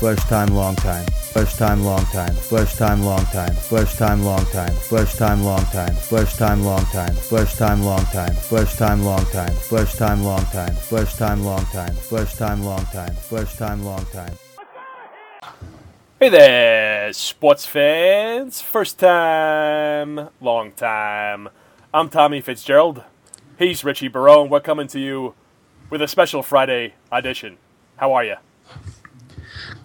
First time, long time. First time, long time. First time, long time. First time, long time. First time, long time. First time, long time. First time, long time. First time, long time. First time, long time. First time, long time. First time, long time. First time, long time. Hey there, sports fans. First time, long time. I'm Tommy Fitzgerald. He's Richie Barone. We're coming to you with a special Friday audition. How are you?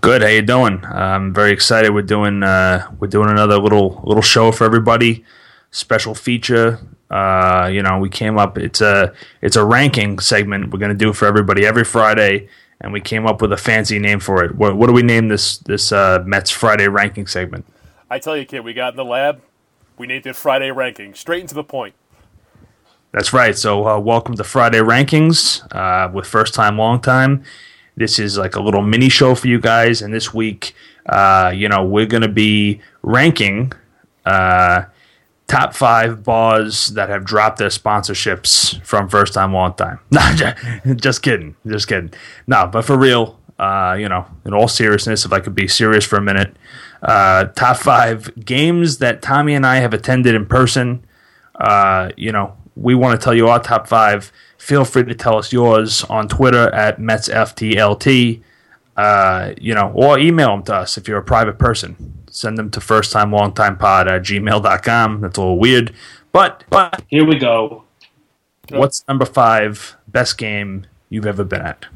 Good. How you doing? I'm very excited. We're doing uh, we're doing another little little show for everybody. Special feature. Uh, you know, we came up. It's a it's a ranking segment we're gonna do for everybody every Friday, and we came up with a fancy name for it. What, what do we name this this uh, Mets Friday ranking segment? I tell you, kid, we got in the lab. We named it Friday Ranking, straight into the point. That's right. So, uh, welcome to Friday Rankings uh, with first time, long time. This is like a little mini show for you guys, and this week, uh, you know, we're going to be ranking uh, top five bars that have dropped their sponsorships from first time, long time. Just kidding, just kidding. No, but for real, uh, you know, in all seriousness, if I could be serious for a minute, uh, top five games that Tommy and I have attended in person. You know, we want to tell you our top five feel free to tell us yours on Twitter at MetsFTLT. Uh, you know, or email them to us if you're a private person. Send them to first time long time pod at gmail.com. That's a little weird. But but here we go. What's number five best game you've ever been at?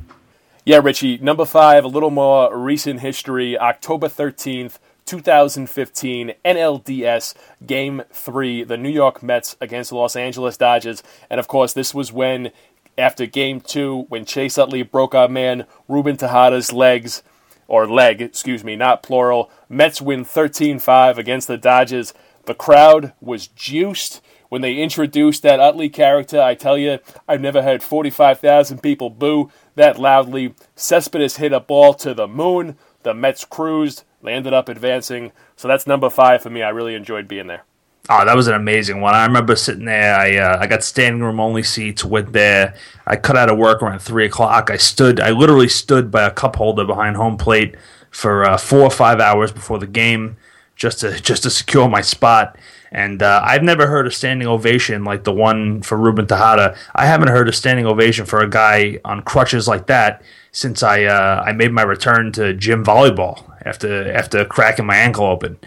Yeah, Richie. Number five, a little more recent history. October 13th, 2015 NLDS Game 3, the New York Mets against the Los Angeles Dodgers. And of course, this was when, after Game 2, when Chase Utley broke our man Ruben Tejada's legs, or leg, excuse me, not plural. Mets win 13 5 against the Dodgers. The crowd was juiced. When they introduced that Utley character, I tell you, I've never heard 45,000 people boo that loudly. Cespedes hit a ball to the moon. The Mets cruised. They ended up advancing. So that's number five for me. I really enjoyed being there. Oh, that was an amazing one. I remember sitting there. I uh, I got standing room only seats. Went there. I cut out of work around three o'clock. I stood. I literally stood by a cup holder behind home plate for uh, four or five hours before the game, just to just to secure my spot. And uh, I've never heard a standing ovation like the one for Ruben Tejada. I haven't heard a standing ovation for a guy on crutches like that since I uh, I made my return to gym volleyball after after cracking my ankle open.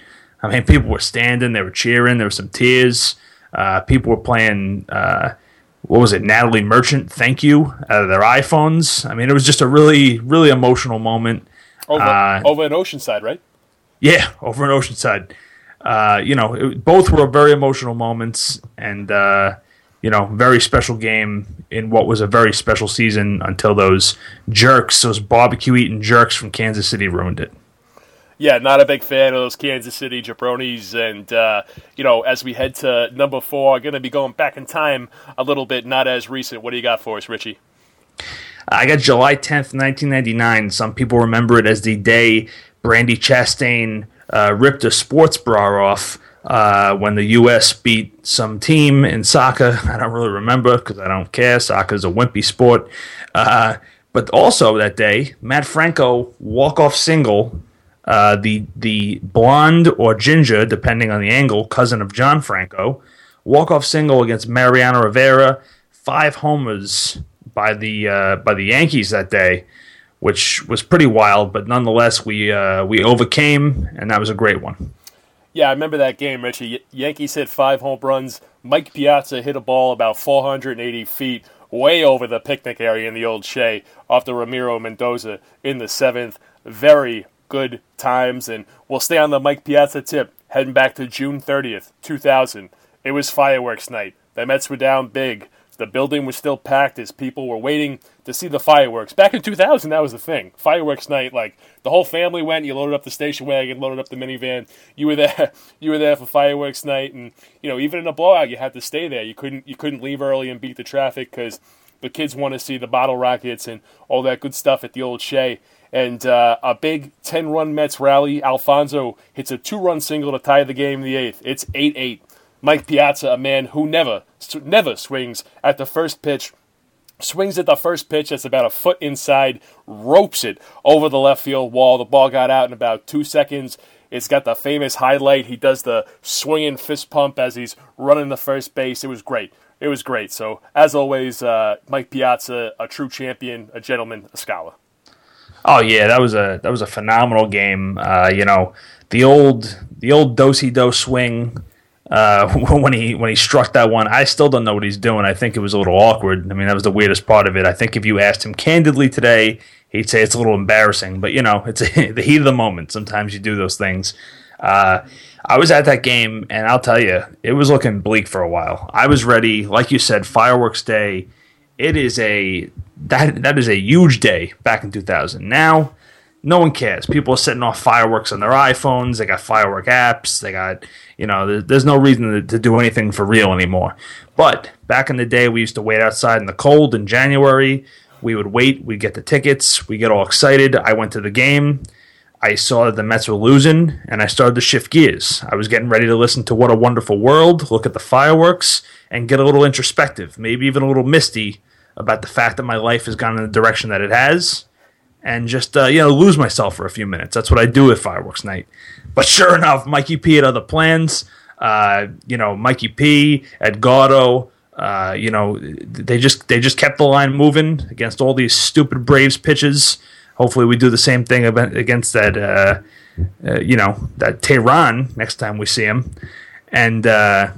I mean, people were standing, they were cheering, there were some tears. Uh, people were playing, uh, what was it, Natalie Merchant, Thank You, out of their iPhones. I mean, it was just a really, really emotional moment. Over, uh, over in Oceanside, right? Yeah, over in Oceanside. Uh, you know, it, both were very emotional moments and, uh, you know, very special game in what was a very special season until those jerks, those barbecue eating jerks from Kansas City ruined it yeah, not a big fan of those Kansas City jabronis. And, uh, you know, as we head to number four, going to be going back in time a little bit, not as recent. What do you got for us, Richie? I got July 10th, 1999. Some people remember it as the day Brandy Chastain uh, ripped a sports bra off uh, when the U.S. beat some team in soccer. I don't really remember because I don't care. Soccer is a wimpy sport. Uh, but also that day, Matt Franco walk off single uh, the the blonde or ginger, depending on the angle, cousin of John Franco, walk off single against Mariano Rivera, five homers by the uh, by the Yankees that day, which was pretty wild. But nonetheless, we uh, we overcame, and that was a great one. Yeah, I remember that game, Richie. Yankees hit five home runs. Mike Piazza hit a ball about 480 feet, way over the picnic area in the old Shea, off the Ramiro Mendoza in the seventh. Very good times. And we'll stay on the Mike Piazza tip, heading back to June 30th, 2000. It was fireworks night. The Mets were down big. The building was still packed as people were waiting to see the fireworks. Back in 2000, that was the thing. Fireworks night, like the whole family went. You loaded up the station wagon, loaded up the minivan. You were there. You were there for fireworks night, and you know even in a blowout, you had to stay there. You couldn't. You couldn't leave early and beat the traffic because the kids want to see the bottle rockets and all that good stuff at the old Shea and uh, a big 10 run Mets rally. Alfonzo hits a two run single to tie the game in the eighth. It's 8 8. Mike Piazza, a man who never, never swings at the first pitch, swings at the first pitch that's about a foot inside, ropes it over the left field wall. The ball got out in about two seconds. It's got the famous highlight. He does the swinging fist pump as he's running the first base. It was great. It was great. So, as always, uh, Mike Piazza, a true champion, a gentleman, a scholar. Oh yeah, that was a that was a phenomenal game. Uh, you know, the old the old dosey do swing uh, when he when he struck that one. I still don't know what he's doing. I think it was a little awkward. I mean, that was the weirdest part of it. I think if you asked him candidly today, he'd say it's a little embarrassing. But you know, it's the heat of the moment. Sometimes you do those things. Uh, I was at that game, and I'll tell you, it was looking bleak for a while. I was ready, like you said, fireworks day. It is a that that is a huge day back in 2000. Now no one cares. People are setting off fireworks on their iPhones. They got firework apps. They got, you know, there's no reason to, to, do anything for real anymore. But back in the day, we used to wait outside in the cold in January. We would wait. We'd get the tickets. We get all excited. I went to the game. I saw that the Mets were losing, and I started to shift gears. I was getting ready to listen to What a Wonderful World, look at the fireworks, and get a little introspective, maybe even a little misty about the fact that my life has gone in the direction that it has and just uh, you know lose myself for a few minutes. That's what I do at fireworks night. But sure enough, Mikey P had other plans. Uh, you know, Mikey P, Edgardo. Uh, you know, they just they just kept the line moving against all these stupid Braves pitches. Hopefully, we do the same thing against that. Uh, uh, you know, that Teheran next time we see him, and uh,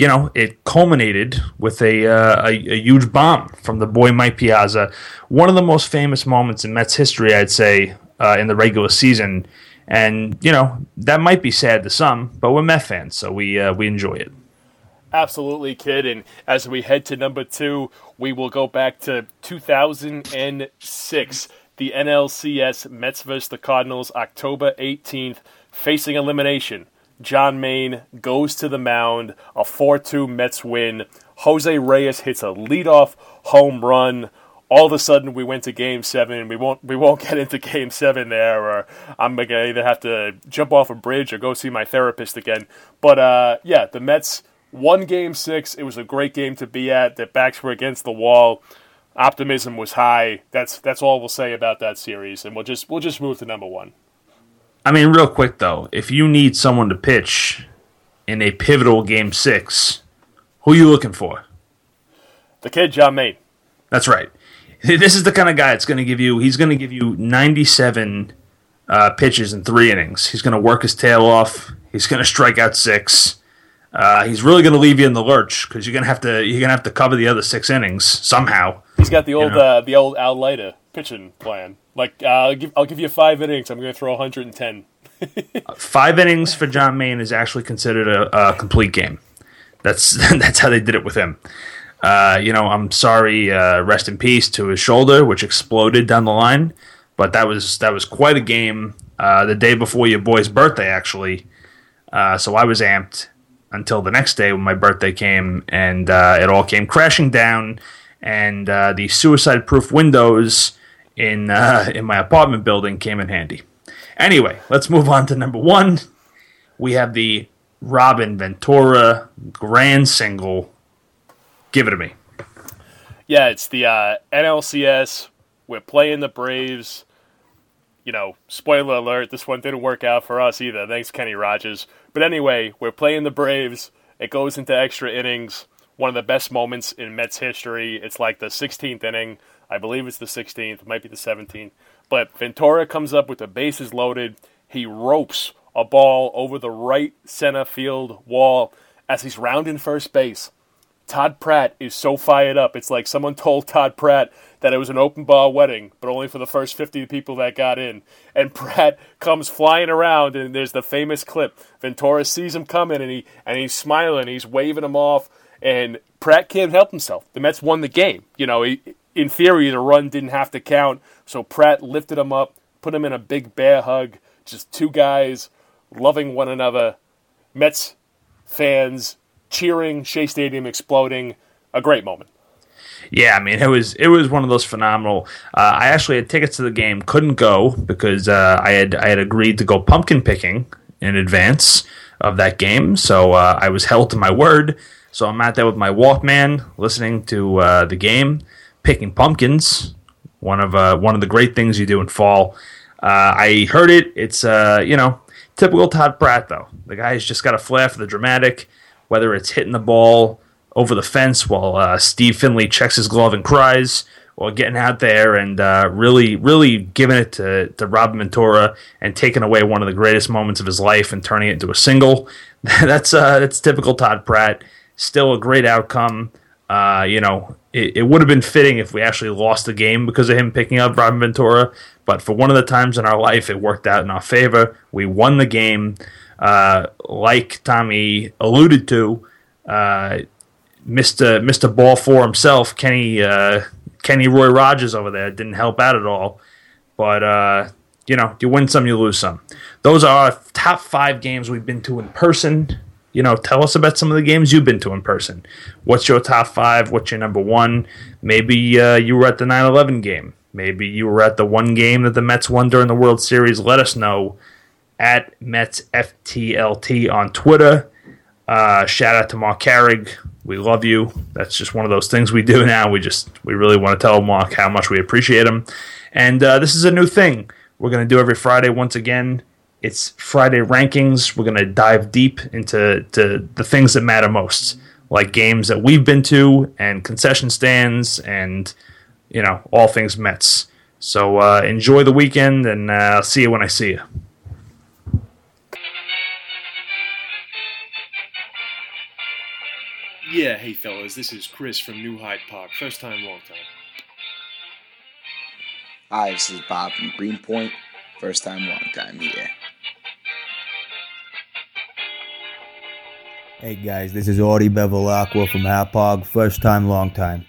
you know, it culminated with a, uh, a, a huge bomb from the boy Mike Piazza. One of the most famous moments in Mets history, I'd say, uh, in the regular season. And you know that might be sad to some, but we're Met fans, so we uh, we enjoy it. Absolutely, kid. And as we head to number two, we will go back to 2006, the NLCS Mets versus the Cardinals, October 18th, facing elimination. John Maine goes to the mound, a 4 2 Mets win. Jose Reyes hits a leadoff home run. All of a sudden, we went to Game Seven. We won't. We won't get into Game Seven there, or I'm gonna either have to jump off a bridge or go see my therapist again. But uh, yeah, the Mets won Game Six. It was a great game to be at. Their backs were against the wall. Optimism was high. That's that's all we'll say about that series, and we'll just we'll just move to number one. I mean, real quick though, if you need someone to pitch in a pivotal game six, who are you looking for? The kid, John Maine. That's right. This is the kind of guy that's going to give you. He's going to give you 97 uh, pitches in three innings. He's going to work his tail off. He's going to strike out six. Uh, he's really going to leave you in the lurch because you're going to have to you're going to have to cover the other six innings somehow. He's got the old you know? uh, the old Al Leiter pitching plan. Like uh, I'll give I'll give you five innings. I'm going to throw 110. five innings for John Maine is actually considered a, a complete game. That's that's how they did it with him. Uh, you know, I'm sorry. Uh, rest in peace to his shoulder, which exploded down the line. But that was that was quite a game. Uh, the day before your boy's birthday, actually. Uh, so I was amped until the next day when my birthday came, and uh, it all came crashing down. And uh, the suicide-proof windows in uh, in my apartment building came in handy. Anyway, let's move on to number one. We have the Robin Ventura grand single. Give it to me. Yeah, it's the uh, NLCS. We're playing the Braves. You know, spoiler alert, this one didn't work out for us either. Thanks, Kenny Rogers. But anyway, we're playing the Braves. It goes into extra innings. One of the best moments in Mets history. It's like the 16th inning. I believe it's the 16th, might be the 17th. But Ventura comes up with the bases loaded. He ropes a ball over the right center field wall as he's rounding first base. Todd Pratt is so fired up. It's like someone told Todd Pratt that it was an open bar wedding, but only for the first 50 people that got in. And Pratt comes flying around, and there's the famous clip. Ventura sees him coming, and he and he's smiling, he's waving him off, and Pratt can't help himself. The Mets won the game. You know, in theory, the run didn't have to count. So Pratt lifted him up, put him in a big bear hug. Just two guys loving one another. Mets fans cheering, Shea Stadium exploding. A great moment. Yeah, I mean it was it was one of those phenomenal. Uh, I actually had tickets to the game, couldn't go because uh, I had I had agreed to go pumpkin picking in advance of that game, so uh, I was held to my word. So I'm out there with my Walkman, listening to uh, the game, picking pumpkins. One of uh, one of the great things you do in fall. Uh, I heard it. It's uh, you know typical Todd Pratt though. The guy's just got a flair for the dramatic. Whether it's hitting the ball over the fence while uh, Steve Finley checks his glove and cries, or getting out there and uh, really, really giving it to, to Rob Ventura and taking away one of the greatest moments of his life and turning it into a single. that's that's typical Todd Pratt. Still a great outcome. Uh, you know, it, it would have been fitting if we actually lost the game because of him picking up Robin Ventura. But for one of the times in our life, it worked out in our favor. We won the game. Uh, like Tommy alluded to, uh, Mr. Mr. Ball for himself, Kenny uh, Kenny Roy Rogers over there didn't help out at all. But uh, you know, you win some, you lose some. Those are our top five games we've been to in person. You know, tell us about some of the games you've been to in person. What's your top five? What's your number one? Maybe uh, you were at the 9 11 game. Maybe you were at the one game that the Mets won during the World Series. Let us know at Mets FTLT on Twitter. Uh, shout out to Marc Carig. We love you. That's just one of those things we do now. We just we really want to tell Mark how much we appreciate him. And uh, this is a new thing we're going to do every Friday once again. It's Friday rankings. We're going to dive deep into to the things that matter most, like games that we've been to and concession stands and you know all things Mets. So uh, enjoy the weekend, and uh, I'll see you when I see you. Yeah, hey fellas, this is Chris from New Hyde Park. First time, long time. Hi, this is Bob from Greenpoint. First time, long time here. Hey guys, this is Audie Bevilacqua from Hauppauge. First time, long time.